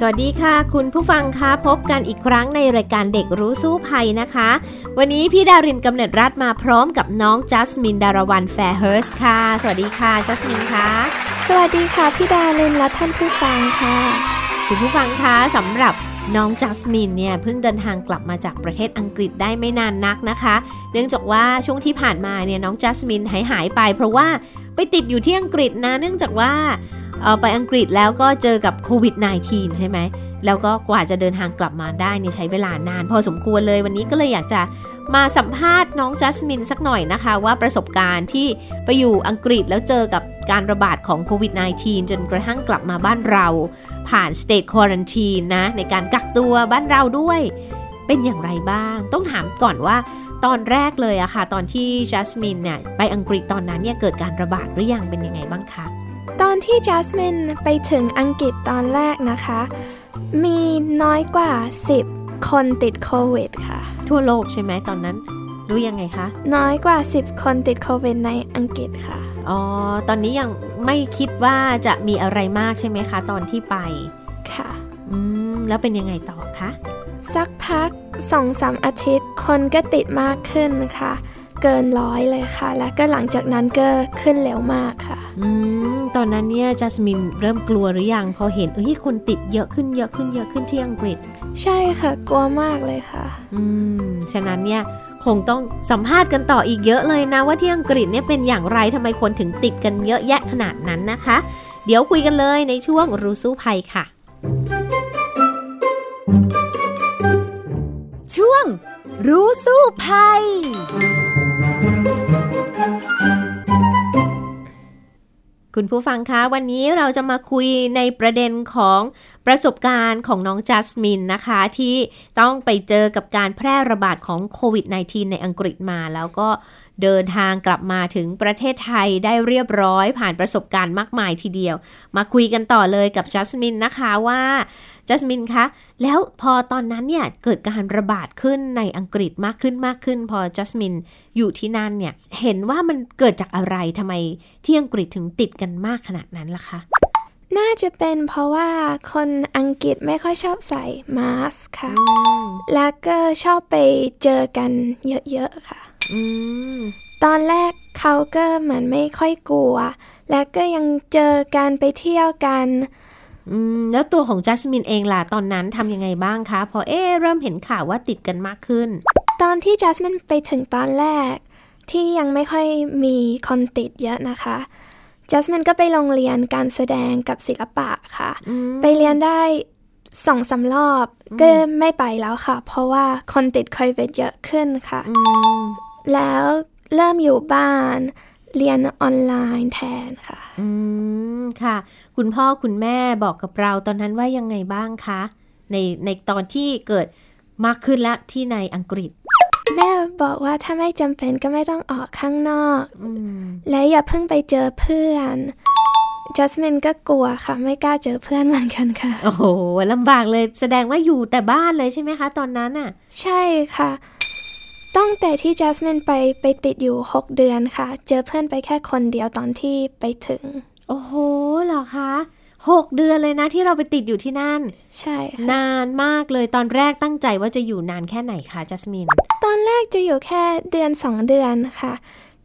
สวัสดีค่ะ คุณผู้ฟังคะพบกันอีกครั้งในรายการเด็กรู้สู้ภัยนะคะ วันนี้พี่ดารินกำเนิดรัฐมาพร้อมกับน้องจัสมินดารวันแฟร์เฮิร์สค่ะ สวัสดีค่ะจัสมินค่ะสวัสดีค่ะพี่ดารินและท่านผู้ฟังค่ะ คุณผู้ฟังคะสำหรับน้องจัสมินเนี่ยเพิ่งเดินทางกลับมาจากประเทศอังกฤษได้ไม่นานนักนะคะ เนื่องจากว่าช่วงที่ผ่านมาเนี่ยน้องจัสมินหายหายไป เพราะว่าไปติดอยู่ที่อังกฤษนะ เนื่องจากว่า ไปอังกฤษแล้วก็เจอกับโควิด -19 ใช่ไหม แล้วก็กว่าจะเดินทางกลับมาได้เนี่ยใช้เวลานานพอสมควรเลยวันนี้ก็เลยอยากจะมาสัมภาษณ์น้องจัสมินสักหน่อยนะคะ ว่าประสบการณ์ที่ไปอยู่อังกฤษแล้วเจอกับการระบาดของโควิด -19 จนกระทั่งกลับมาบ้านเรา ผ่านสเตทควอรันทีนนะ ในการกักตัวบ้านเราด้วย เป็นอย่างไรบ้าง ต้องถามก่อนว่าตอนแรกเลยอะค่ะ ตอนที่จัสมินเนี่ยไปอังกฤษตอนนั้นเนี่ยเกิดการระบาดหรือยังเป็นยังไงบ้างคะ ตอนที่จัสมินไปถึงอังกฤษตอนแรกนะคะ มีน้อยกว่า 10 คนติดโควิดค่ะ ทั่วโลกใช่ไหมตอนนั้นรู้ยังไงคะ น้อยกว่า 10 คนติดโควิดในอังกฤษค่ะ อ๋อ ตอนนี้ยังไม่คิดว่าจะมีอะไรมากใช่ไหมคะ ตอนที่ไป ค่ะ อืม แล้วเป็นยังไงต่อคะ สักพักสองสามอาทิตย์ คนก็ติดมากขึ้นค่ะ เกินร้อยเลยค่ะ และก็หลังจากนั้นก็ขึ้นเร็วมากค่ะ อืม ตอนนั้นเนี่ยจัสมินเริ่มกลัวหรือยังพอเห็นเอ้ยคนติดเยอะขึ้นเยอะขึ้นเยอะขึ้นที่อังกฤษ ใช่ค่ะ กลัวมากเลยค่ะ อืม ฉะนั้นเนี่ยคงต้องสัมภาษณ์กันต่ออีกเยอะเลยนะว่าที่อังกฤษเนี่ยเป็นอย่างไรทำไมคนถึงติดกันเยอะแยะขนาดนั้นนะคะ เดี๋ยวคุยกันเลยในช่วงรู้สู้ภัยค่ะ ช่วงรู้สู้ภัย คุณผู้ฟังคะ วันนี้เราจะมาคุยในประเด็นของประสบการณ์ของน้องจัสมินนะคะ ที่ต้องไปเจอกับการแพร่ระบาดของโควิด -19 ในอังกฤษมา แล้วก็เดินทางกลับมาถึงประเทศไทยได้เรียบร้อยผ่านประสบการณ์มากมายทีเดียว มาคุยกันต่อเลยกับจัสมินนะคะว่า จัสมินคะแล้วพอตอนนั้นเนี่ยเกิดการระบาดขึ้นในอังกฤษมากขึ้นมากขึ้น พอจัสมินอยู่ที่นั่นเนี่ยเห็นว่ามันเกิดจากอะไรทำไมที่อังกฤษถึงติดกันมากขนาดนั้นล่ะคะน่าจะเป็นเพราะว่าคนอังกฤษไม่ค่อยชอบใส่มาสค่ะ แล้วก็ชอบไปเจอกันเยอะๆค่ะตอนแรกเขาก็เหมือนไม่ค่อยกลัว แล้วก็ยังเจอกันไปเที่ยวกัน อืมแล้วตัวของจัสมินเองล่ะตอนนั้นทำยังไงบ้างคะ พอเอ๊เริ่มเห็นข่าวว่าติดกันมากขึ้น ตอนที่จัสมินไปถึงตอนแรก ที่ยังไม่ค่อยมีคนติดเยอะนะคะจัสมินก็ไปโรงเรียนการแสดงกับศิลปะค่ะ ไปเรียนได้สองสารอบ ก็ไม่ไปแล้วค่ะ เพราะว่าคนติดโควิดเยอะขึ้นค่ะ แล้วเริ่มอยู่บ้าน เรียนออนไลน์แทนค่ะ อืม ค่ะ คุณพ่อคุณแม่บอกกับเราตอนนั้นว่ายังไงบ้างคะ ในในตอนที่เกิดมากขึ้นแล้วที่ในอังกฤษ แม่บอกว่าถ้าไม่จำเป็นก็ไม่ต้องออกข้างนอกอและอย่าเพิ่งไปเจอเพื่อนจัสมินก็กลัวค่ะ ไม่กล้าเจอเพื่อนเหมือนกันค่ะ โอ้โหลำบากเลยแสดงว่าอยู่แต่บ้านเลยใช่ไหมคะ ตอนนั้นอะ ใช่ค่ะ ตั้งแต่ที่จัสมินไปไปติดอยู่ 6 เดือนค่ะ เจอเพื่อนไปแค่คนเดียวตอนที่ไปถึง โอ้โหเหรอคะหกเดือนเลยนะที่เราไปติดอยู่ที่นั่น ใช่ค่ะนานมากเลยตอนแรกตั้งใจว่าจะอยู่นานแค่ไหนคะจัสมิน ตอนแรกจะอยู่แค่เดือนสองเดือนค่ะ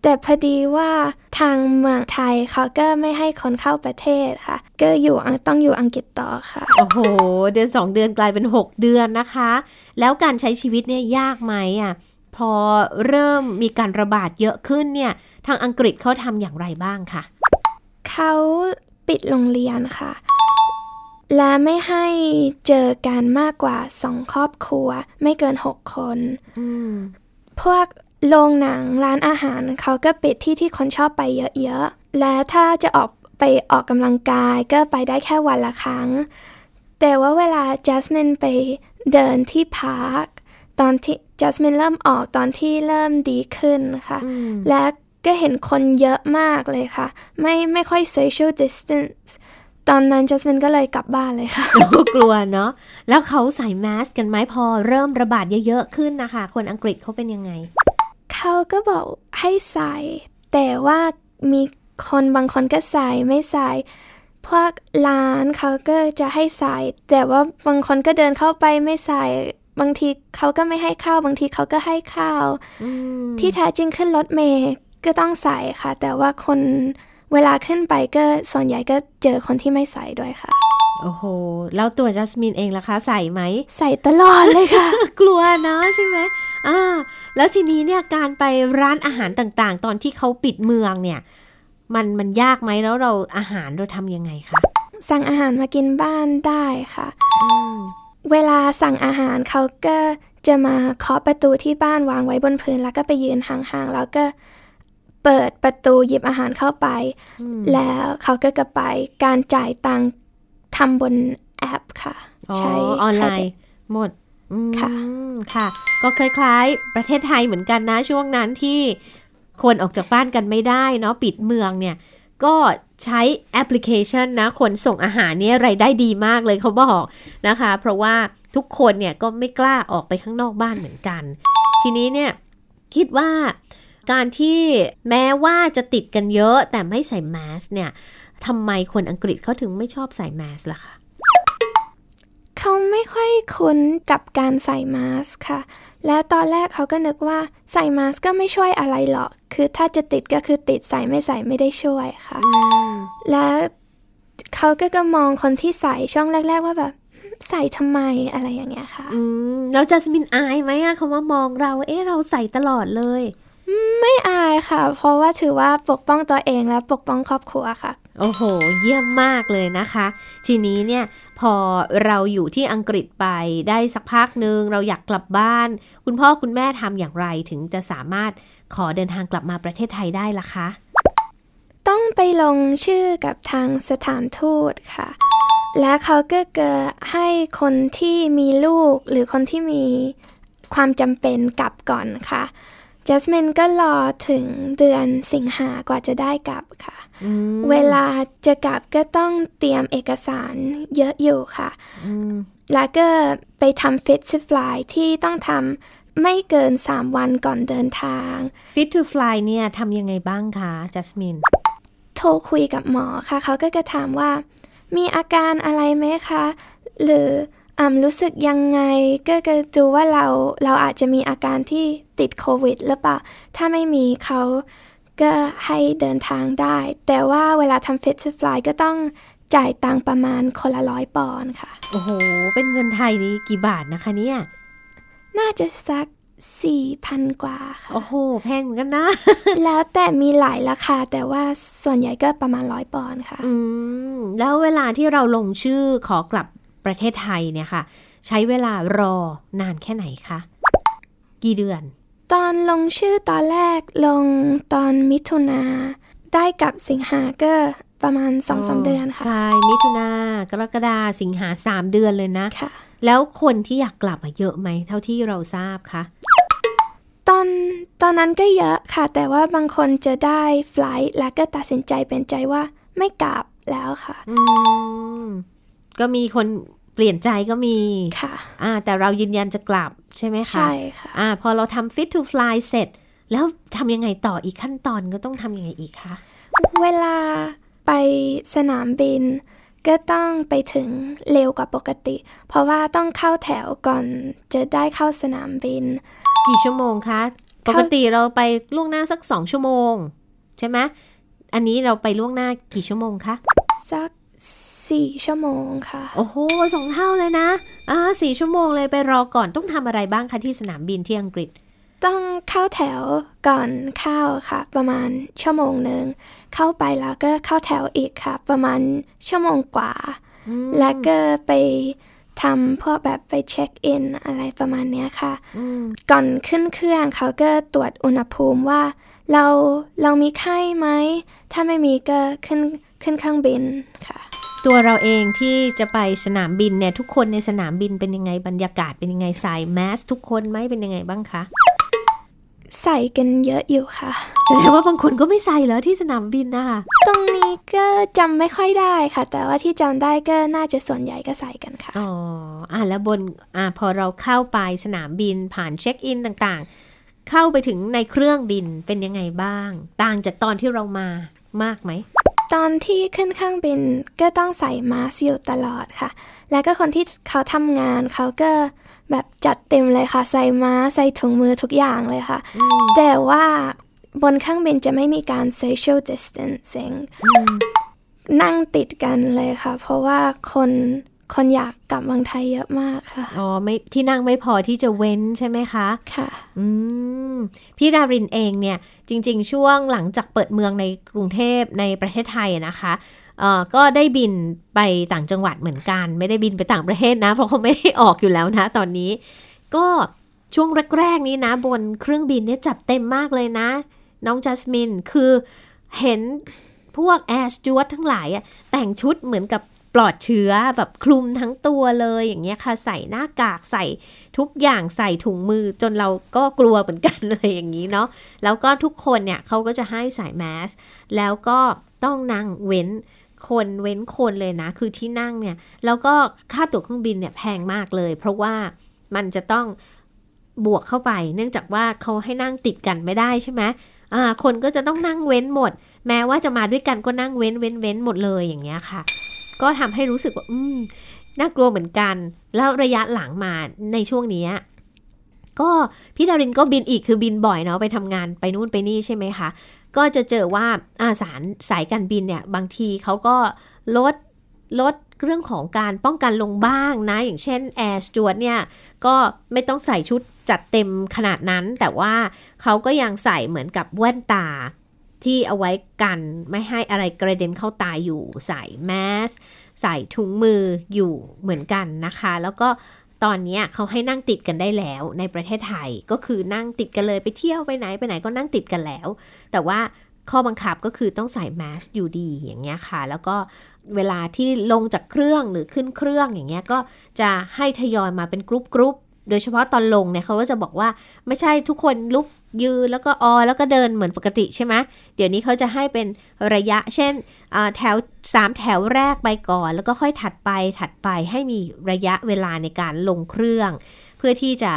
แต่พอดีว่าทางเมืองไทยเขาก็ไม่ให้คนเข้าประเทศค่ะ ก็อยู่ต้องอยู่อังกฤษต่อค่ะ โอ้โห เดือนสองเดือนกลายเป็น6เดือนนะคะ แล้วการใช้ชีวิตเนี่ยยากไหมอะ พอเริ่มมีการระบาดเยอะขึ้นเนี่ย ทางอังกฤษเขาทำอย่างไรบ้างคะเขาปิดโรงเรียนค่ะ และไม่ให้เจอกันมากกว่าสองครอบครัว ไม่เกินหกคนพวกโรงหนังร้านอาหารเขาก็ปิดที่ที่คนชอบไปเยอะๆ และถ้าจะออกไปออกกำลังกายก็ไปได้แค่วันละครั้ง แต่ว่าเวลาจัสมินไปเดินที่พาร์คตอนที่ จัสมินเริ่มออกตอนที่เริ่มดีขึ้นค่ะ และก็เห็นคนเยอะมากเลยค่ะ ไม่ไม่ค่อย social distance ตอนนั้นจัสมินก็เลยกลับบ้านเลยค่ะกลัวเนาะแล้วเขาใส่แมสกันไหมพอเริ่มระบาดเยอะๆขึ้นนะคะ คนอังกฤษเขาเป็นยังไง เขาก็บอกให้ใส่ แต่ว่ามีคนบางคนก็ใส่ไม่ใส่พวกร้านเขาก็จะให้ใส่แต่ว่าบางคนก็เดินเข้าไปไม่ใส่ บางทีเขาก็ไม่ให้เข้าบางทีเขาก็ให้เข้าที่แท้จริงขึ้นรถเมย์ก็ต้องใส่ค่ะ แต่ว่าคนเวลาขึ้นไปก็ส่วนใหญ่ก็เจอคนที่ไม่ใส่ด้วยค่ะ โอ้โห แล้วตัวจัสมินเองล่ะคะ ใส่ไหม ใส่ตลอดเลยค่ะ กลัวเนาะใช่ไหมอ่า แล้วทีนี้เนี่ยการไปร้านอาหารต่างๆ ตอนที่เขาปิดเมืองเนี่ย มันมันยากไหมแล้วเราอาหารเราทำยังไงคะ สั่งอาหารมากินบ้านได้ค่ะ เวลาสั่งอาหารเขาก็จะมาเคาะประตูที่บ้านวางไว้บนพื้นแล้วก็ไปยืนห่างๆแล้วก็เปิดประตูหยิบอาหารเข้าไป แล้วเขาก็กระไปการจ่ายตังทำบนแอปค่ะ ใช้ออนไลน์หมดค่ะค่ะ ก็คล้ายๆ ประเทศไทยเหมือนกันนะช่วงนั้นที่คนออกจากบ้านกันไม่ได้เนาะปิดเมืองเนี่ย ก็ใช้แอปพลิเคชันนะคนส่งอาหารเนี่ยไรายได้ดีมากเลยเขาบอกนะคะ เพราะว่าทุกคนเนี่ยก็ไม่กล้าออกไปข้างนอกบ้านเหมือนกัน ทีนี้เนี่ยคิดว่าการที่แม้ว่าจะติดกันเยอะแต่ไม่ใส่แมสเนี่ยทำไมคนอังกฤษเขาถึงไม่ชอบใส่แมสล่ะคะ เขาไม่ค่อยคุ้นกับการใส่มาสค่ะ และตอนแรกเขาก็นึกว่าใส่มาสก็ไม่ช่วยอะไรหรอก คือถ้าจะติดก็คือติดใส่ไม่ใส่ไม่ได้ช่วยค่ะ และเขาก็ก็มองคนที่ใส่ช่วงแรก ๆ ว่าแบบใส่ทำไมอะไรอย่างเงี้ยค่ะ อืมแล้วจัสมินอายไหมอะเขาว่ามองเรา เอ๊ะเราใส่ตลอดเลย ไม่อายค่ะ เพราะว่าถือว่าปกป้องตัวเองและปกป้องครอบครัวค่ะ โอ้โห เยี่ยมมากเลยนะคะ ทีนี้เนี่ยพอเราอยู่ที่อังกฤษไปได้สักพักหนึ่งเราอยากกลับบ้าน คุณพ่อคุณแม่ทำอย่างไรถึงจะสามารถขอเดินทางกลับมาประเทศไทยได้ล่ะคะ ต้องไปลงชื่อกับทางสถานทูตค่ะ และเขาก็เกิดให้คนที่มีลูกหรือคนที่มีความจำเป็นกลับก่อนค่ะ จัสมินก็รอถึงเดือนสิงหากว่าจะได้กลับค่ะ เวลาจะกลับก็ต้องเตรียมเอกสารเยอะอยู่ค่ะ แล้วก็ไปทำ Fit to Fly ที่ต้องทำไม่เกิน 3 วันก่อนเดินทาง Fit to Fly เนี่ยทำยังไงบ้างคะจัสมิน โทรคุยกับหมอค่ะ เขาก็จะถามว่า มีอาการอะไรไหมคะ หรือ อืมรู้สึกยังไงก็จะดูว่าเราเราอาจจะมีอาการที่ติดโควิดหรือเปล่า ถ้าไม่มีเขาก็ให้เดินทางได้ แต่ว่าเวลาทำฟิตฟลายก็ต้องจ่ายตังประมาณคนละร้อยปอนด์ค่ะ โอ้โห เป็นเงินไทยนี่กี่บาทนะคะเนี่ย น่าจะสักสี่พันกว่าค่ะ โอ้โห แพงเหมือนกันนะ แล้วแต่มีหลายราคา แต่ว่าส่วนใหญ่ก็ประมาณร้อยปอนด์ค่ะ อืม แล้วเวลาที่เราลงชื่อขอกลับ ประเทศไทยเนี่ยค่ะ ใช้เวลารอนานแค่ไหนคะกี่เดือน ตอนลงชื่อตอนแรกลงตอนมิถุนาได้กับสิงหาก็ประมาณสองสาเดือนค่ะ ใช่ มิถุนากรกฎาสิงหาสามเดือนเลยนะค่ะ แล้วคนที่อยากกลับมาเยอะไหม เท่าที่เราทราบคะตอนตอนนั้นก็เยอะค่ะ แต่ว่าบางคนจะได้ไฟล์แล้วก็ตัดสินใจเป็นใจว่าไม่กลับแล้วค่ะ อืม ก็มีคนเปลี่ยนใจก็มีค่ะอ่าแต่เรายืนยันจะกลับใช่ไหมคะ ใช่ค่ะอ่าพอเราทำ fit to fly เสร็จ แล้วทำยังไงต่ออีกขั้นตอนก็ต้องทำยังไงอีกคะ เวลาไปสนามบิน ก็ต้องไปถึงเร็วกว่าปกติ เพราะว่าต้องเข้าแถวก่อนจะได้เข้าสนามบิน กี่ชั่วโมงคะ ปกติเราไปล่วงหน้าสักสองชั่วโมง ใช่ไหมอันนี้เราไปล่วงหน้ากี่ชั่วโมงคะ สัก สี่ชั่วโมงค่ะ โอ้โหสองเท่าเลยนะอ่าสี่ชั่วโมงเลยไปรอก่อนต้องทำอะไรบ้างคะที่สนามบินที่อังกฤษ ต้องเข้าแถวก่อนเข้าค่ะ ประมาณชั่วโมงหนึ่งเข้าไปแล้วก็เข้าแถวอีกค่ะ ประมาณชั่วโมงกว่า แล้วก็ไปทำพวกแบบไปเช็คอินอะไรประมาณนี้ค่ะก่อนขึ้นเครื่องเขาก็ตรวจอุณหภูมิว่า เราเรามีไข้ไหม ถ้าไม่มีก็ขึ้นขึ้นเครื่องบินค่ะ ตัวเราเองที่จะไปสนามบินเนี่ยทุกคนในสนามบินเป็นยังไงบรรยากาศเป็นยังไงใส่แมสทุกคนไหมเป็นยังไงบ้างคะใส่กันเยอะอยู่ค่ะแสดงว่าบางคนก็ไม่ใส่เหรอที่สนามบินนะคะตรงนี้ก็จำไม่ค่อยได้ค่ะ แต่ว่าที่จำได้ก็น่าจะส่วนใหญ่ก็ใส่กันค่ะอ๋ออะแล้วบนอะพอเราเข้าไปสนามบินผ่านเช็คอินต่างๆ เข้าไปถึงในเครื่องบินเป็นยังไงบ้าง ต่างจากตอนที่เรามามากไหม ตอนที่ขึ้นเครื่องบินก็ต้องใส่มาสก์อยู่ตลอดค่ะ แล้วก็คนที่เขาทำงานเขาก็แบบจัดเต็มเลยค่ะ ใส่มาสก์ใส่ถุงมือทุกอย่างเลยค่ะ แต่ว่าบนเครื่องบินจะไม่มีการ social distancing นั่งติดกันเลยค่ะ เพราะว่าคน คนอยากกลับเมืองไทยเยอะมากค่ะ อ๋อไม่ที่นั่งไม่พอที่จะเว้นใช่ไหมคะ ค่ะ อืม พี่ดารินเองเนี่ย จริง ๆ ช่วงหลังจากเปิดเมืองในกรุงเทพในประเทศไทยอะนะคะเอ่อก็ได้บินไปต่างจังหวัดเหมือนกัน ไม่ได้บินไปต่างประเทศนะ เพราะเขาไม่ได้ออกอยู่แล้วนะ ตอนนี้ ก็ช่วงแรกๆนี้นะ บนเครื่องบินเนี่ยจัดเต็มมากเลยนะ น้องจัสมินคือเห็นพวกแอร์สจวตทั้งหลายอะแต่งชุดเหมือนกับ ปลอดเชื้อแบบคลุมทั้งตัวเลยอย่างเงี้ยค่ะ ใส่หน้ากากใส่ทุกอย่างใส่ถุงมือจนเราก็กลัวเหมือนกันอะไรอย่างนี้เนาะแล้วก็ทุกคนเนี่ยเขาก็จะให้ใส่แมสแล้วก็ต้องนั่งเว้นคนเว้นคนเลยนะ คือที่นั่งเนี่ย แล้วก็ค่าตั๋วเครื่องบินเนี่ยแพงมากเลย เพราะว่ามันจะต้องบวกเข้าไป เนื่องจากว่าเขาให้นั่งติดกันไม่ได้ใช่ไหมอ่าคนก็จะต้องนั่งเว้นหมด แม้ว่าจะมาด้วยกันก็นั่งเว้นเว้นเว้นหมดเลยอย่างเงี้ยค่ะ ก็ทำให้รู้สึกว่า อืม น่ากลัวเหมือนกัน แล้วระยะหลังมาในช่วงนี้ก็พี่ดารินก็บินอีกคือบินบ่อยเนาะไปทำงานไปนู่นไปนี่ใช่ไหมคะ ก็จะเจอว่าอาสารสายการบินเนี่ย บางทีเขาก็ลดลดเรื่องของการป้องกันลงบ้างนะ อย่างเช่นแอร์สจวดเนี่ย ก็ไม่ต้องใส่ชุดจัดเต็มขนาดนั้น แต่ว่าเขาก็ยังใส่เหมือนกับแว่นตา ที่เอาไว้กันไม่ให้อะไรกระเด็นเข้าตาอยู่ ใส่แมสใส่ถุงมืออยู่เหมือนกันนะคะ แล้วก็ตอนนี้เขาให้นั่งติดกันได้แล้วในประเทศไทยก็คือนั่งติดกันเลยไปเที่ยวไปไหนไปไหนก็นั่งติดกันแล้ว แต่ว่าข้อบังคับก็คือต้องใส่แมสอยู่ดีอย่างเงี้ยค่ะ แล้วก็เวลาที่ลงจากเครื่องหรือขึ้นเครื่องอย่างเงี้ยก็จะให้ทยอยมาเป็น group group โดยเฉพาะตอนลงเนี่ยเขาก็จะบอกว่าไม่ใช่ทุกคนลุก ยืนแล้วก็ออแล้วก็เดินเหมือนปกติใช่ไหมเดี๋ยวนี้เขาจะให้เป็นระยะ เช่นแถวสามแถวแรกไปก่อน แล้วก็ค่อยถัดไปถัดไปให้มีระยะเวลาในการลงเครื่อง เพื่อที่จะ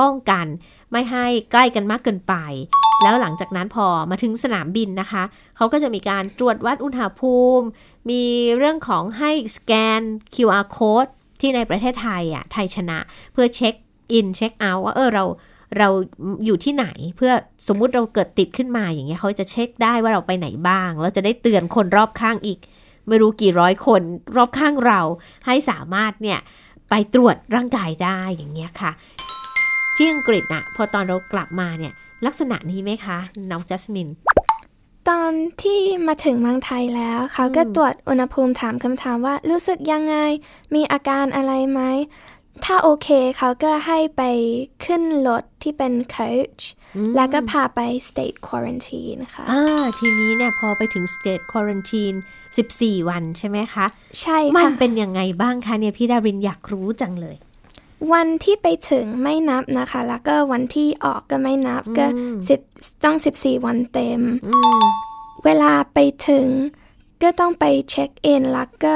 ป้องกันไม่ให้ใกล้กันมากเกินไป แล้วหลังจากนั้นพอมาถึงสนามบินนะคะ เขาก็จะมีการตรวจวัดอุณหภูมิ มีเรื่องของให้สแกน QR code ที่ในประเทศไทยอะไทยชนะ เพื่อเช็คอินเช็คเอาท์ว่าเออเรา เราอยู่ที่ไหนเพื่อสมมุติเราเกิดติดขึ้นมาอย่างเงี้ยเขาจะเช็คได้ว่าเราไปไหนบ้าง แล้วจะได้เตือนคนรอบข้างอีก ไม่รู้กี่ร้อยคนรอบข้างเราให้สามารถเนี่ยไปตรวจร่างกายได้อย่างเงี้ยค่ะ ที่อังกฤษน่ะพอตอนเรากลับมาเนี่ยลักษณะนี้ไหมคะน้องจัสมินตอนที่มาถึงเมืองไทยแล้ว เขาก็ตรวจอุณหภูมิถามคำถามว่ารู้สึกยังไง มีอาการอะไรไหม ถ้าโอเคเขาก็ให้ไปขึ้นรถที่เป็น coach แล้วก็พาไป state quarantine ค่ะอ่าทีนี้เนี่ยพอไปถึง state quarantine 14 วันใช่ไหมคะ ใช่มันค่ะเป็นยังไงบ้างคะเนี่ยพี่ดารินอยากรู้จังเลย วันที่ไปถึงไม่นับนะคะ แล้วก็วันที่ออกก็ไม่นับก็สิบต้อง 14 วันเต็มอืมเวลาไปถึงก็ต้องไปเช็คอินแล้วก็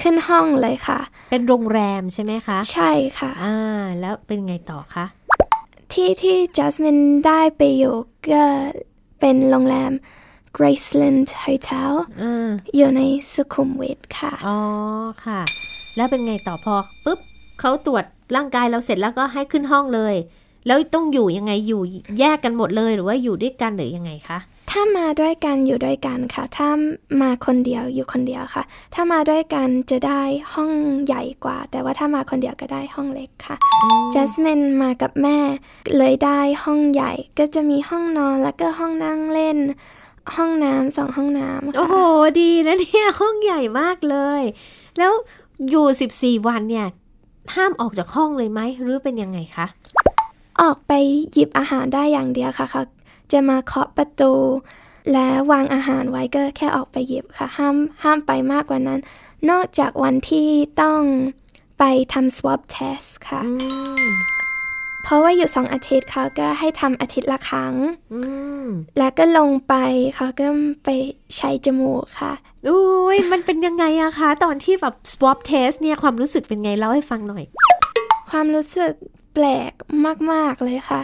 ขึ้นห้องเลยค่ะ เป็นโรงแรมใช่ไหมคะ ใช่ค่ะ อ่า แล้วเป็นไงต่อคะ ที่ที่จัสมินได้ไปอยู่ก็เป็นโรงแรม Graceland Hotel อ่าอยู่ในสุขุมวิทค่ะ อ๋อ ค่ะ แล้วเป็นไงต่อพอปุ๊บเขาตรวจร่างกายเราเสร็จแล้วก็ให้ขึ้นห้องเลย แล้วต้องอยู่ยังไงอยู่แยกกันหมดเลยหรือว่าอยู่ด้วยกันหรือยังไงคะ ถ้ามาด้วยกันอยู่ด้วยกันค่ะ ถ้ามาคนเดียวอยู่คนเดียวค่ะ ถ้ามาด้วยกันจะได้ห้องใหญ่กว่า แต่ว่าถ้ามาคนเดียวก็ได้ห้องเล็กค่ะจัสมินมากับแม่ เลยได้ห้องใหญ่ ก็จะมีห้องนอนแล้วก็ห้องนั่งเล่น ห้องน้ำสองห้องน้ำโอ้ค่ะโหดีนะเนี่ยห้องใหญ่มากเลย แล้วอยู่ 14 วันเนี่ยห้ามออกจากห้องเลยไหมหรือเป็นยังไงคะออกไปหยิบอาหารได้อย่างเดียวค่ะเขา จะมาเคาะประตู และวางอาหารไว้ก็แค่ออกไปหยิบค่ะ ห้ามห้ามไปมากกว่านั้น นอกจากวันที่ต้องไปทำ swab test ค่ะ เพราะว่าอยู่สองอาทิตย์เขาก็ให้ทำอาทิตย์ละครั้ง แล้วก็ลงไปเขาก็ไปใช้จมูกค่ะอุ้ยมันเป็นยังไงอะคะ ตอนที่แบบ swab test เนี่ยความรู้สึกเป็นไงเล่าให้ฟังหน่อย ความรู้สึกแปลกมาก ๆ เลยค่ะ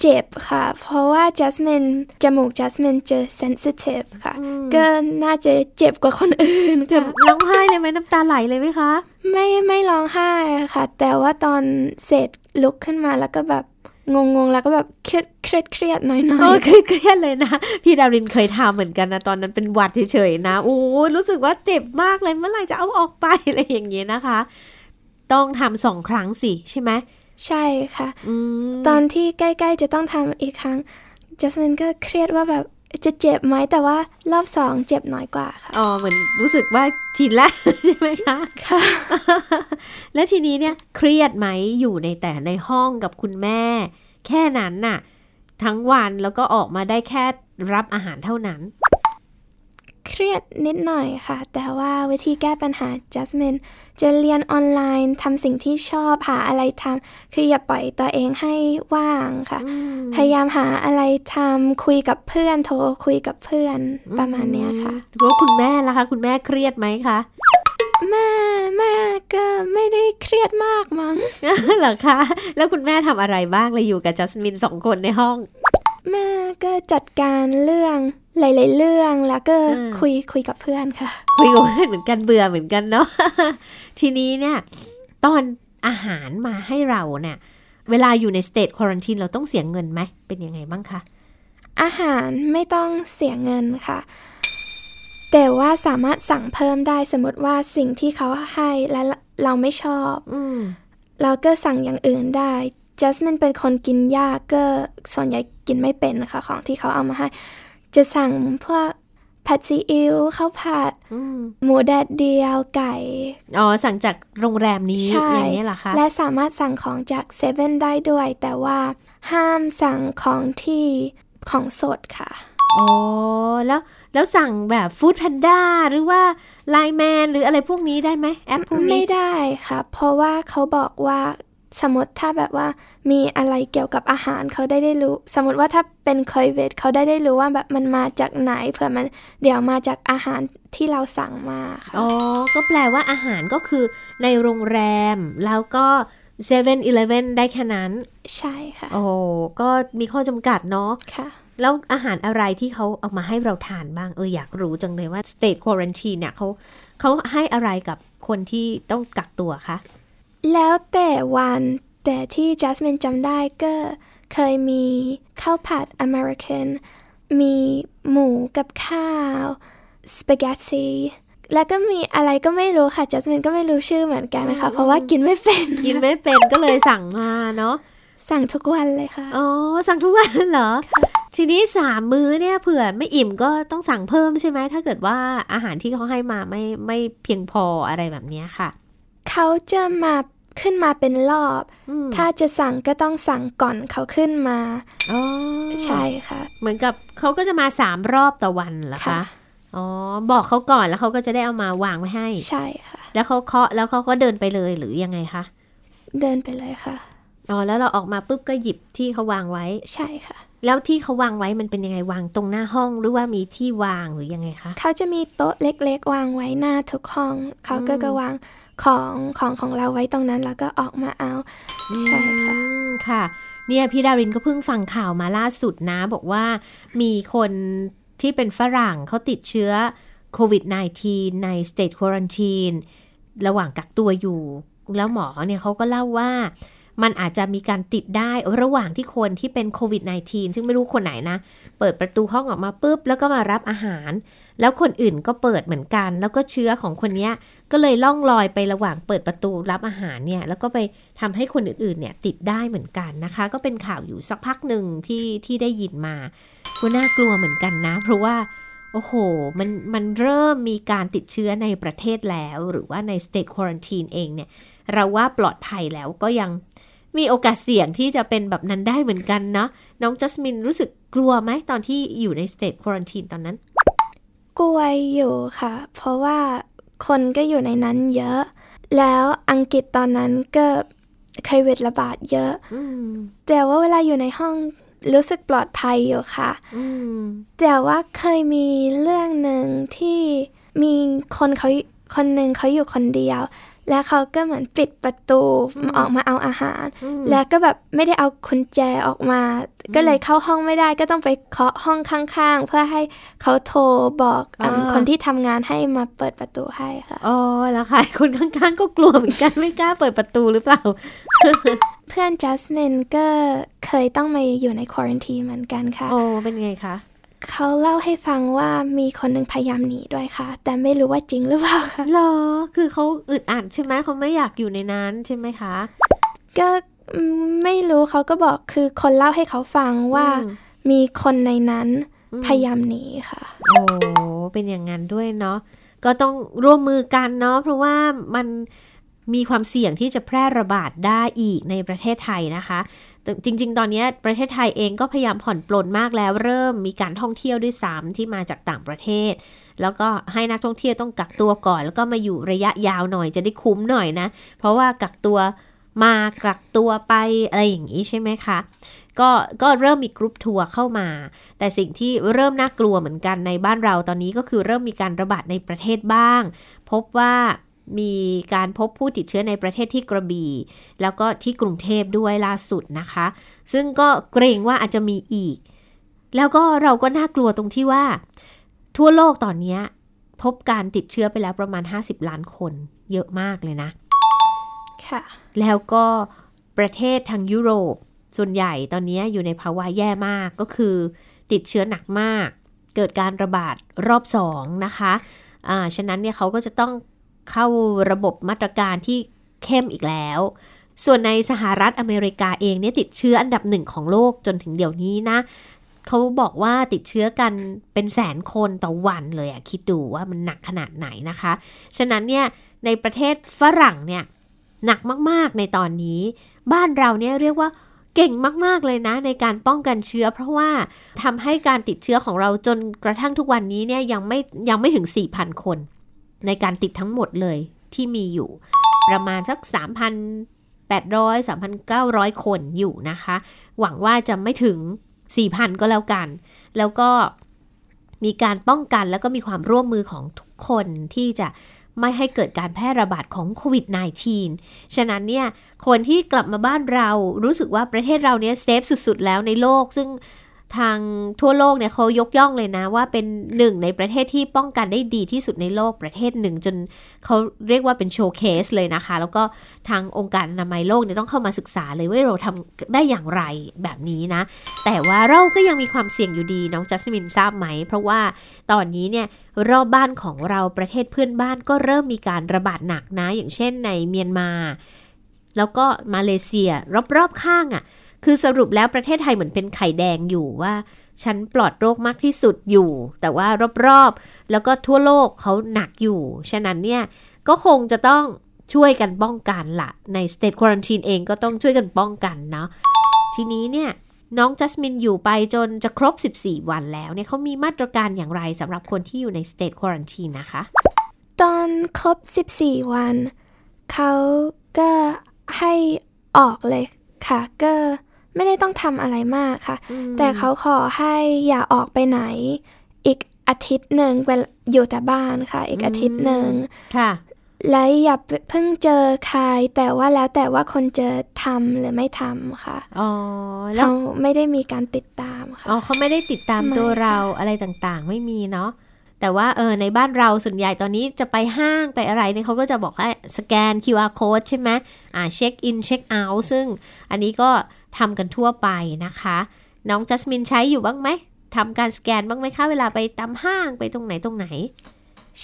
เจ็บค่ะ เพราะว่าจัสมินจมูกจัสมินจะเซนซิทีฟค่ะ ก็น่าจะเจ็บกว่าคนอื่นจะร้องไห้เลยไหมน้ำตาไหลเลยไหมคะ ไม่ไม่ร้องไห้ค่ะ แต่ว่าตอนเสร็จลุกขึ้นมาแล้วก็แบบงงๆ แล้วก็แบบเครียดเครียดเครียดหน่อยๆโอ้เครียดเลยนะ พี่ดารินเคยทำเหมือนกันนะ ตอนนั้นเป็นหวัดเฉยๆนะ โอ้รู้สึกว่าเจ็บมากเลยเมื่อไหร่จะเอาออกไปอะไรอย่างเงี้ยนะคะ ต้องทำสองครั้งสิใช่ไหม ใช่ค่ะ ตอนที่ใกล้ๆจะต้องทำอีกครั้งจัสมินก็เครียดว่าแบบจะเจ็บไหมแต่ว่ารอบสองเจ็บน้อยกว่าค่ะ อ๋อ เหมือนรู้สึกว่าชินแล้วใช่ไหมคะ ค่ะ และทีนี้เนี่ยเครียดไหมอยู่ในแต่ในห้องกับคุณแม่ แค่นั้นน่ะ ทั้งวันแล้วก็ออกมาได้แค่รับอาหารเท่านั้น เครียดนิดหน่อยค่ะ แต่ว่าวิธีแก้ปัญหาจัสมินจะเรียนออนไลน์ทำสิ่งที่ชอบหาอะไรทำคืออย่าปล่อยตัวเองให้ว่างค่ะ พยายามหาอะไรทำคุยกับเพื่อน โทรคุยกับเพื่อนประมาณนี้ค่ะรู้คุณแม่ล่ะคะ คุณแม่เครียดไหมคะแม่แม่ก็ไม่ได้เครียดมากมั้งเหรอคะ แล้วคุณแม่ทำอะไรบ้างเลยอยู่กับจัสมินสองคนในห้อง แม่ก็จัดการเรื่องหลายๆเรื่องแล้วก็คุยคุยกับเพื่อนค่ะ คุยกับเพื่อนเหมือนกันเบื่อเหมือนกันเนาะทีนี้เนี่ย ตอนอาหารมาให้เราเนี่ย เวลาอยู่ในสเตทควอนตินเราต้องเสียเงินไหม เป็นยังไงบ้างคะอาหารไม่ต้องเสียเงินค่ะ แต่ว่าสามารถสั่งเพิ่มได้สมมติว่าสิ่งที่เขาให้และเราไม่ชอบเราก็สั่งอย่างอื่นได้ จัสมินเป็นคนกินยากก็ส่วนใหญ่กินไม่เป็นนะคะของที่เขาเอามาให้ จะสั่งพวกผัดซีอิ๊วข้าวผัดหมูแดดเดียวไก่ อ๋อ สั่งจากโรงแรมนี้อย่างนี้เหรอคะ และสามารถสั่งของจากเซเว่นได้ด้วย แต่ว่าห้ามสั่งของที่ของสดค่ะอ๋อแล้วแล้วสั่งแบบฟู้ดแพนด้าหรือว่าไลแมนหรืออะไรพวกนี้ได้ไหมแอปพวกนี้ไม่ได้ค่ะ เพราะว่าเขาบอกว่า สมมติถ้าแบบว่ามีอะไรเกี่ยวกับอาหารเขาได้ได้รู้ สมมติว่าถ้าเป็นโควิดเขาได้ได้รู้ว่าแบบมันมาจากไหนเผื่อมันเดี๋ยวมาจากอาหารที่เราสั่งมาค่ะอ๋อ ก็แปลว่าอาหารก็คือในโรงแรม แล้วก็เซเว่นอีเลฟเว่นได้แค่นั้น ใช่ค่ะ โอ้ก็มีข้อจำกัดเนาะค่ะแล้วอาหารอะไรที่เขาเอามาให้เราทานบ้างเอออยากรู้จังเลยว่า state quarantine เนี่ยเขาเขาให้อะไรกับคนที่ต้องกักตัวคะ แล้วแต่วันแต่ที่จัสมินจำได้ก็เคยมีข้าวผัดอเมริกันมีหมูกับข้าวสปาเกตตีแล้วก็มีอะไรก็ไม่รู้ค่ะจัสมินก็ไม่รู้ชื่อเหมือนกันนะคะ เพราะว่ากินไม่เป็น กินไม่เป็นก็เลยสั่งมาเนาะสั่งทุกวันเลยค่ะอ๋อสั่งทุกวันเหรอ ทีนี้สามมื้อเนี่ยเผื่อไม่อิ่มก็ต้องสั่งเพิ่มใช่ไหมถ้าเกิดว่าอาหารที่เขาให้มาไม่ไม่เพียงพออะไรแบบนี้ค่ะ เขาจะมาขึ้นมาเป็นรอบ ถ้าจะสั่งก็ต้องสั่งก่อนเขาขึ้นมาใช่ค่ะ เหมือนกับเขาก็จะมาสามรอบต่อวันเหรอคะอ๋อบอกเขาก่อนแล้วเขาก็จะได้เอามาวางไว้ให้ ใช่ค่ะ แล้วเขาเคาะแล้วเขาก็เดินไปเลยหรือยังไงคะเดินไปเลยค่ะอ๋อแล้วเราออกมาปุ๊บก็หยิบที่เขาวางไว้ใช่ค่ะ แล้วที่เขาวางไว้มันเป็นยังไงวางตรงหน้าห้องหรือว่ามีที่วางหรือยังไงคะเขาจะมีโต๊ะเล็ก ๆ วางไว้หน้าทุกห้องเขาก็ก็วาง ของของของเราไว้ตรงนั้นแล้วก็ออกมาเอา ใช่ค่ะค่ะ เนี่ยพี่ดารินก็เพิ่งฟังข่าวมาล่าสุดนะ บอกว่ามีคนที่เป็นฝรั่งเขาติดเชื้อโควิด -19 ใน state quarantine ระหว่างกักตัวอยู่ แล้วหมอเนี่ยเขาก็เล่าว่ามันอาจจะมีการติดได้ระหว่างที่คนที่เป็นโควิด -19 ซึ่งไม่รู้คนไหนนะ เปิดประตูห้องออกมาปุ๊บ แล้วก็มารับอาหาร แล้วคนอื่นก็เปิดเหมือนกัน แล้วก็เชื้อของคนนี้ก็เลยล่องลอยไประหว่างเปิดประตูรับอาหารเนี่ย แล้วก็ไปทำให้คนอื่นๆเนี่ยติดได้เหมือนกันนะคะ ก็เป็นข่าวอยู่สักพักหนึ่งที่ที่ได้ยินมาก็น่ากลัวเหมือนกันนะ เพราะว่าโอ้โห มัน มันเริ่มมีการติดเชื้อในประเทศแล้ว หรือว่าใน state quarantine เองเนี่ย เราว่าปลอดภัยแล้วก็ยังมีโอกาสเสี่ยงที่จะเป็นแบบนั้นได้เหมือนกันเนาะ น้องจัสมินรู้สึกกลัวไหมตอนที่อยู่ในสเตจควอนตินตอนนั้น กลัวอยู่ค่ะ เพราะว่าคนก็อยู่ในนั้นเยอะ แล้วอังกฤษตอนนั้นก็เคยเวทระบาดเยอะแต่ว่าเวลาอยู่ในห้องรู้สึกปลอดภัยอยู่ค่ะแต่ว่าเคยมีเรื่องหนึ่งที่มีคนเขาคนหนึ่งเขาอยู่คนเดียว แล้วเขาก็เหมือนปิดประตูออกมาเอาอาหาร แล้วก็แบบไม่ได้เอาคุญแจออกมา ก็เลยเข้าห้องไม่ได้ก็ต้องไปเคาะห้องข้าง ๆ เพื่อให้เขาโทรบอกอคนที่ทำงานให้มาเปิดประตูให้ค่ะอ๋อแล้วค่ะ คนข้างๆ ก็กลัวเหมือนกันไม่กล้าเปิดประตูหรือเปล่า เพื่อนจัสมินก็เคยต้องมาอยู่ในควอรันทีเหมือนกันค่ะ โอ้เป็นไงคะ เขาเล่าให้ฟังว่ามีคนหนึ่งพยายามหนีด้วยค่ะ แต่ไม่รู้ว่าจริงหรือเปล่าค่ะหรอ คือเขาอึดอัดใช่ไหมเขาไม่อยากอยู่ในนั้นใช่ไหมคะ ก็ไม่รู้เขาก็บอกคือคนเล่าให้เขาฟังว่ามีคนในนั้นพยายามหนีค่ะ โอ้เป็นอย่างนั้นด้วยเนาะก็ต้องร่วมมือกันเนาะเพราะว่ามันมีความเสี่ยงที่จะแพร่ระบาดได้อีกในประเทศไทยนะคะ จริง ๆ ตอนนี้ประเทศไทยเองก็พยายามผ่อนปลนมากแล้ว เริ่มมีการท่องเที่ยวด้วยซ้ำที่มาจากต่างประเทศ แล้วก็ให้นักท่องเที่ยวต้องกักตัวก่อน แล้วก็มาอยู่ระยะยาวหน่อยจะได้คุ้มหน่อยนะ เพราะว่ากักตัวมากักตัวไปอะไรอย่างนี้ใช่ไหมคะก็ก็เริ่มมีกรุ๊ปทัวร์เข้ามา แต่สิ่งที่เริ่มน่ากลัวเหมือนกันในบ้านเราตอนนี้ก็คือเริ่มมีการระบาดในประเทศบ้าง พบว่า มีการพบผู้ติดเชื้อในประเทศที่กระบี่ แล้วก็ที่กรุงเทพด้วยล่าสุดนะคะ ซึ่งก็เกรงว่าอาจจะมีอีก แล้วก็เราก็น่ากลัวตรงที่ว่า ทั่วโลกตอนนี้พบการติดเชื้อไปแล้วประมาณ 50 ล้านคนเยอะมากเลยนะ ค่ะ แล้วก็ประเทศทางยุโรปส่วนใหญ่ตอนนี้อยู่ในภาวะแย่มากก็คือ ติดเชื้อหนักมาก เกิดการระบาดรอบสองนะคะะฉะนั้นเนี่ยเขาก็จะต้อง เข้าระบบมาตรการที่เข้มอีกแล้ว ส่วนในสหรัฐอเมริกาเองเนี่ยติดเชื้ออันดับหนึ่งของโลกจนถึงเดี๋ยวนี้นะเขาบอกว่าติดเชื้อกันเป็นแสนคนต่อวันเลยอะคิดดูว่ามันหนักขนาดไหนนะคะ ฉะนั้นเนี่ยในประเทศฝรั่งเนี่ยหนักมากๆในตอนนี้ บ้านเราเนี่ยเรียกว่าเก่งมาก ๆ เลยนะในการป้องกันเชื้อ เพราะว่าทำให้การติดเชื้อของเราจนกระทั่งทุกวันนี้เนี่ยยังไม่ยังไม่ถึง 4,000 คน ในการติดทั้งหมดเลยที่มีอยู่ ประมาณสัก 3,800 3,900 คนอยู่นะคะ หวังว่าจะไม่ถึง 4,000 ก็แล้วกัน แล้วก็มีการป้องกันแล้วก็มีความร่วมมือของทุกคนที่จะไม่ให้เกิดการแพร่ระบาดของโควิด -19 ฉะนั้นเนี่ย คนที่กลับมาบ้านเรารู้สึกว่าประเทศเราเนี่ยเซฟสุด ๆ แล้วในโลก ซึ่ง ทางทั่วโลกเนี่ยเขายกย่องเลยนะ ว่าเป็นหนึ่งในประเทศที่ป้องกันได้ดีที่สุดในโลกประเทศหนึ่ง จนเขาเรียกว่าเป็นโชว์เคสเลยนะคะ แล้วก็ทางองค์การอนามัยโลกเนี่ยต้องเข้ามาศึกษาเลยว่าเราทำได้อย่างไรแบบนี้นะ แต่ว่าเราก็ยังมีความเสี่ยงอยู่ดีน้องจัสมินทราบไหม เพราะว่าตอนนี้เนี่ยรอบบ้านของเราประเทศเพื่อนบ้านก็เริ่มมีการระบาดหนักนะ อย่างเช่นในเมียนมา แล้วก็มาเลเซียรอบๆข้างอะ่ะ คือสรุปแล้วประเทศไทยเหมือนเป็นไข่แดงอยู่ว่า ฉันปลอดโรคมากที่สุดอยู่ แต่ว่ารอบๆ แล้วก็ทั่วโลกเขาหนักอยู่ ฉะนั้นเนี่ยก็คงจะต้องช่วยกันป้องกันละใน state quarantine เองก็ต้องช่วยกันป้องกันเนาะทีนี้เนี่ยน้องจัสมินอยู่ไปจนจะครบ 14 วันแล้วเนี่ยเขามีมาตรการอย่างไรสำหรับคนที่อยู่ใน state quarantine นะคะ ตอนครบ 14 วัน เขาก็ให้ออกเลยค่ะก็ ไม่ได้ต้องทำอะไรมากค่ะ แต่เขาขอให้อย่าออกไปไหน อีกอาทิตย์หนึ่งเวลอยู่แต่บ้านค่ะ อีกอาทิตย์หนึ่งค่ะและอย่าเพิ่งเจอใคร แต่ว่าแล้วแต่ว่าคนจะทำหรือไม่ทำค่ะอ๋อเขาไม่ได้มีการติดตามค่ะอ๋อเขาไม่ได้ติดตามตัวเราอะไรต่างๆ ไม่มีเนาะแต่ว่าเออในบ้านเราส่วนใหญ่ตอนนี้จะไปห้างไปอะไรเนี่ยเขาก็จะบอกให้สแกน QR code ใช่ไหมอ่าเช็คอินเช็คเอาท์ซึ่งอันนี้ก็ ทำกันทั่วไปนะคะ น้องจัสมินใช้อยู่บ้างไหมทำการสแกนบ้างไหมคะเวลาไปตามห้างไปตรงไหนตรงไหน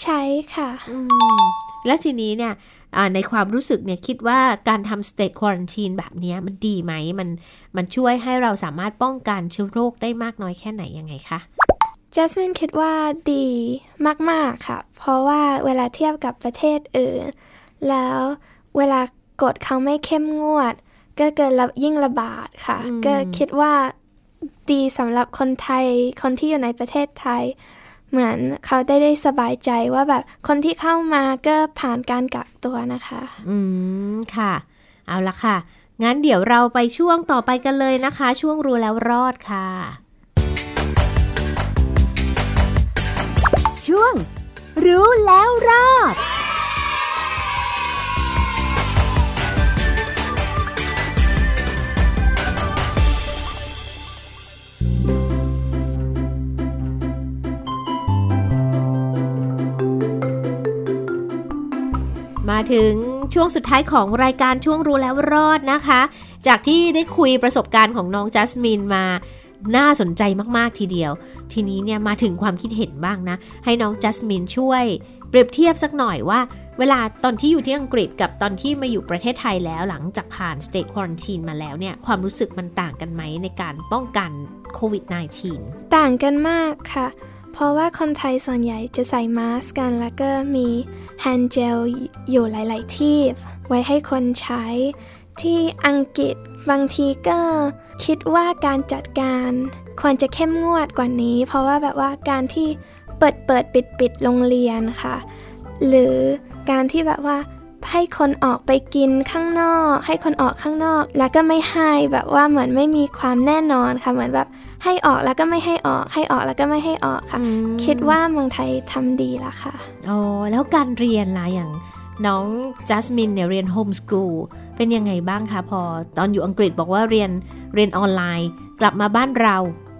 ใช้ค่ะอืมแล้วทีนี้เนี่ยในความรู้สึกเนี่ยคิดว่าการทำสเตทควอนตีนแบบนี้มันดีไหมมันมันช่วยให้เราสามารถป้องกันเชื้อโรคได้มากน้อยแค่ไหนยังไงคะจัสมินคิดว่าดีมาก ๆ ค่ะ เพราะว่าเวลาเทียบกับประเทศอื่น แล้วเวลากฎเขาไม่เข้มงวด ก็เกิดยิ่งระบาดค่ะ ก็คิดว่าดีสำหรับคนไทย คนที่อยู่ในประเทศไทย เหมือนเขาได้ได้สบายใจว่าแบบคนที่เข้ามาก็ผ่านการกักตัวนะคะ อืม ค่ะ เอาละค่ะ งั้นเดี๋ยวเราไปช่วงต่อไปกันเลยนะคะ ช่วงรู้แล้วรอดค่ะ ช่วง รู้แล้วรอด มาถึงช่วงสุดท้ายของรายการช่วงรู้แล้วรอดนะคะ จากที่ได้คุยประสบการณ์ของน้องจัสมินมาน่าสนใจมาก ๆ ทีเดียว ทีนี้เนี่ยมาถึงความคิดเห็นบ้างนะ ให้น้องจัสมินช่วย เปรียบเทียบสักหน่อยว่า เวลาตอนที่อยู่ที่อังกฤษกับตอนที่มาอยู่ประเทศไทยแล้วหลังจากผ่านสเต e ควอนตีนมาแล้วเนี่ย ความรู้สึกมันต่างกันไหมในการป้องกันโควิด -19 ต่างกันมากค่ะ เพราะว่าคนไทยส่วนใหญ่จะใส่มาสก์กัน แล้วก็มี hand gel อยู่หลาย ๆ ที่ ไว้ให้คนใช้ ที่อังกฤษบางทีก็คิดว่าการจัดการควรจะเข้มงวดกว่านี้ เพราะว่าแบบว่าการที่เปิดเปิดปิดปิดโรงเรียนค่ะ หรือการที่แบบว่าให้คนออกไปกินข้างนอก ให้คนออกข้างนอก แล้วก็ไม่ให้แบบว่าเหมือนไม่มีความแน่นอนค่ะเหมือนแบบ ให้ออกแล้วก็ไม่ให้ออก ให้ออกแล้วก็ไม่ให้ออกค่ะอืมคิดว่าเมืองไทยทำดีแล้วค่ะโอ้แล้วการเรียนล่ะอย่างน้องจัสมินเนี่ยเรียน homeschool เป็นยังไงบ้างคะพอตอนอยู่อังกฤษบอกว่าเรียนเรียนออนไลน์ กลับมาบ้านเรา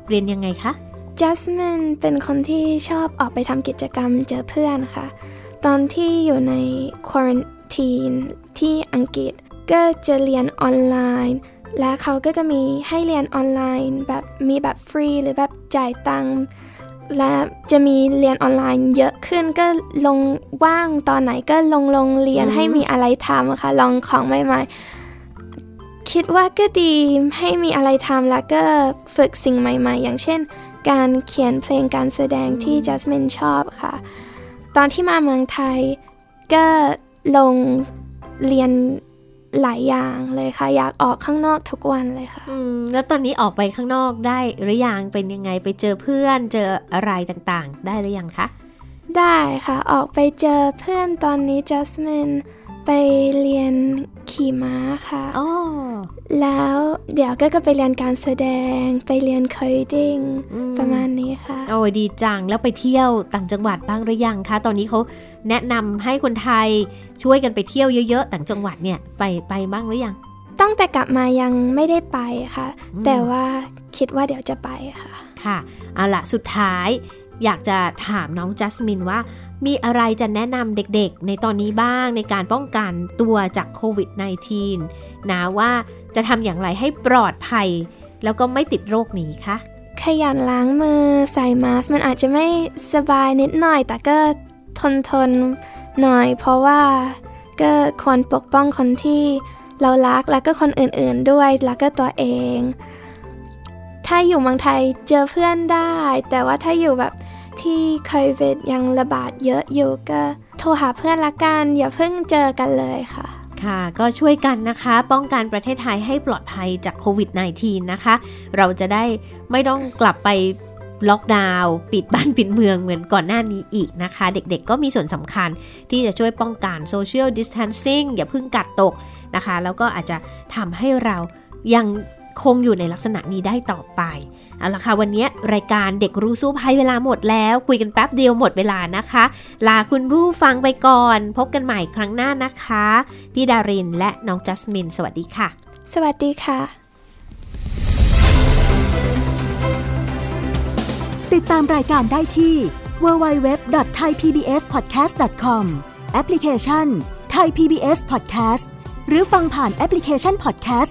เรียนยังไงคะจัสมินเป็นคนที่ชอบออกไปทำกิจกรรมเจอเพื่อนค่ะ ตอนที่อยู่ใน quarantine ที่อังกฤษก็จะเรียนออนไลน์ และเขาก็จะมีให้เรียนออนไลน์แบบมีแบบฟรีหรือแบบจ่ายตังค์และจะมีเรียนออนไลน์เยอะขึ้นก็ลงว่างตอนไหนก็ลงลงเรียนอืมให้มีอะไรทำอะค่ะลองของใหม่ๆ คิดว่าก็ดีให้มีอะไรทำแล้วก็ฝึกสิ่งใหม่ๆ อย่างเช่น การเขียนเพลงการแสดงที่จัสมินชอบค่ะ ตอนที่มาเมืองไทยก็ลงเรียน หลายอย่างเลยค่ะ อยากออกข้างนอกทุกวันเลยค่ะ อืม แล้วตอนนี้ออกไปข้างนอกได้หรือยังเป็นยังไงไปเจอเพื่อนเจออะไรต่างๆ ได้หรือยังคะได้ค่ะ ออกไปเจอเพื่อนตอนนี้จัสมินไปเรียน ขี่ม้าค่ะอ๋อแล้วเดี๋ยวก็ก็ไปเรียนการแสดง ไปเรียน coding อืมประมาณนี้ค่ะ โอ้ยดีจัง แล้วไปเที่ยวต่างจังหวัดบ้างหรือยังคะ ตอนนี้เขาแนะนำให้คนไทยช่วยกันไปเที่ยวเยอะๆ ต่างจังหวัดเนี่ยไปไปบ้างหรือยังต้องแต่กลับมายังไม่ได้ไปค่ะอืมแต่ว่าคิดว่าเดี๋ยวจะไปค่ะ ค่ะ เอาละสุดท้าย อยากจะถามน้องจัสมินว่า มีอะไรจะแนะนำเด็กๆ ในตอนนี้บ้างในการป้องกันตัวจากโควิด -19 นะว่าจะทำอย่างไรให้ปลอดภัย แล้วก็ไม่ติดโรคนี้คะขยันล้างมือใส่มาสก์มันอาจจะไม่สบายนิดหน่อย แต่ก็ทนทนหน่อย เพราะว่าก็ควรปกป้องคนที่เรารักแล้วก็คนอื่นๆด้วยแล้วก็ตัวเอง ถ้าอยู่เมืองไทยเจอเพื่อนได้ แต่ว่าถ้าอยู่แบบ ที่โควิดยังระบาดเยอะอยู่ก็โทรหาเพื่อนละกัน อย่าเพิ่งเจอกันเลยค่ะค่ะก็ช่วยกันนะคะ ป้องกันประเทศไทยให้ปลอดภัยจากโควิด -19 นะคะ เราจะได้ไม่ต้องกลับไปล็อกดาวน์ปิดบ้านปิดเมืองเหมือนก่อนหน้านี้อีกนะคะ เด็กๆก็มีส่วนสำคัญที่จะช่วยป้องกัน Social Distancing อย่าเพิ่งกัดตกนะคะ แล้วก็อาจจะทำให้เรายัง คงอยู่ในลักษณะนี้ได้ต่อไป เอาละค่ะ วันนี้รายการเด็กรู้สู้ภัยเวลาหมดแล้ว คุยกันแป๊บเดียวหมดเวลานะคะ ลาคุณผู้ฟังไปก่อน พบกันใหม่ครั้งหน้านะคะ พี่ดารินและน้องจัสมิน สวัสดีค่ะ สวัสดีค่ะ ติดตามรายการได้ที่ www.thaipbspodcast.com แอปพลิเคชัน Thai PBS Podcast หรือฟังผ่านแอปพลิเคชัน Podcast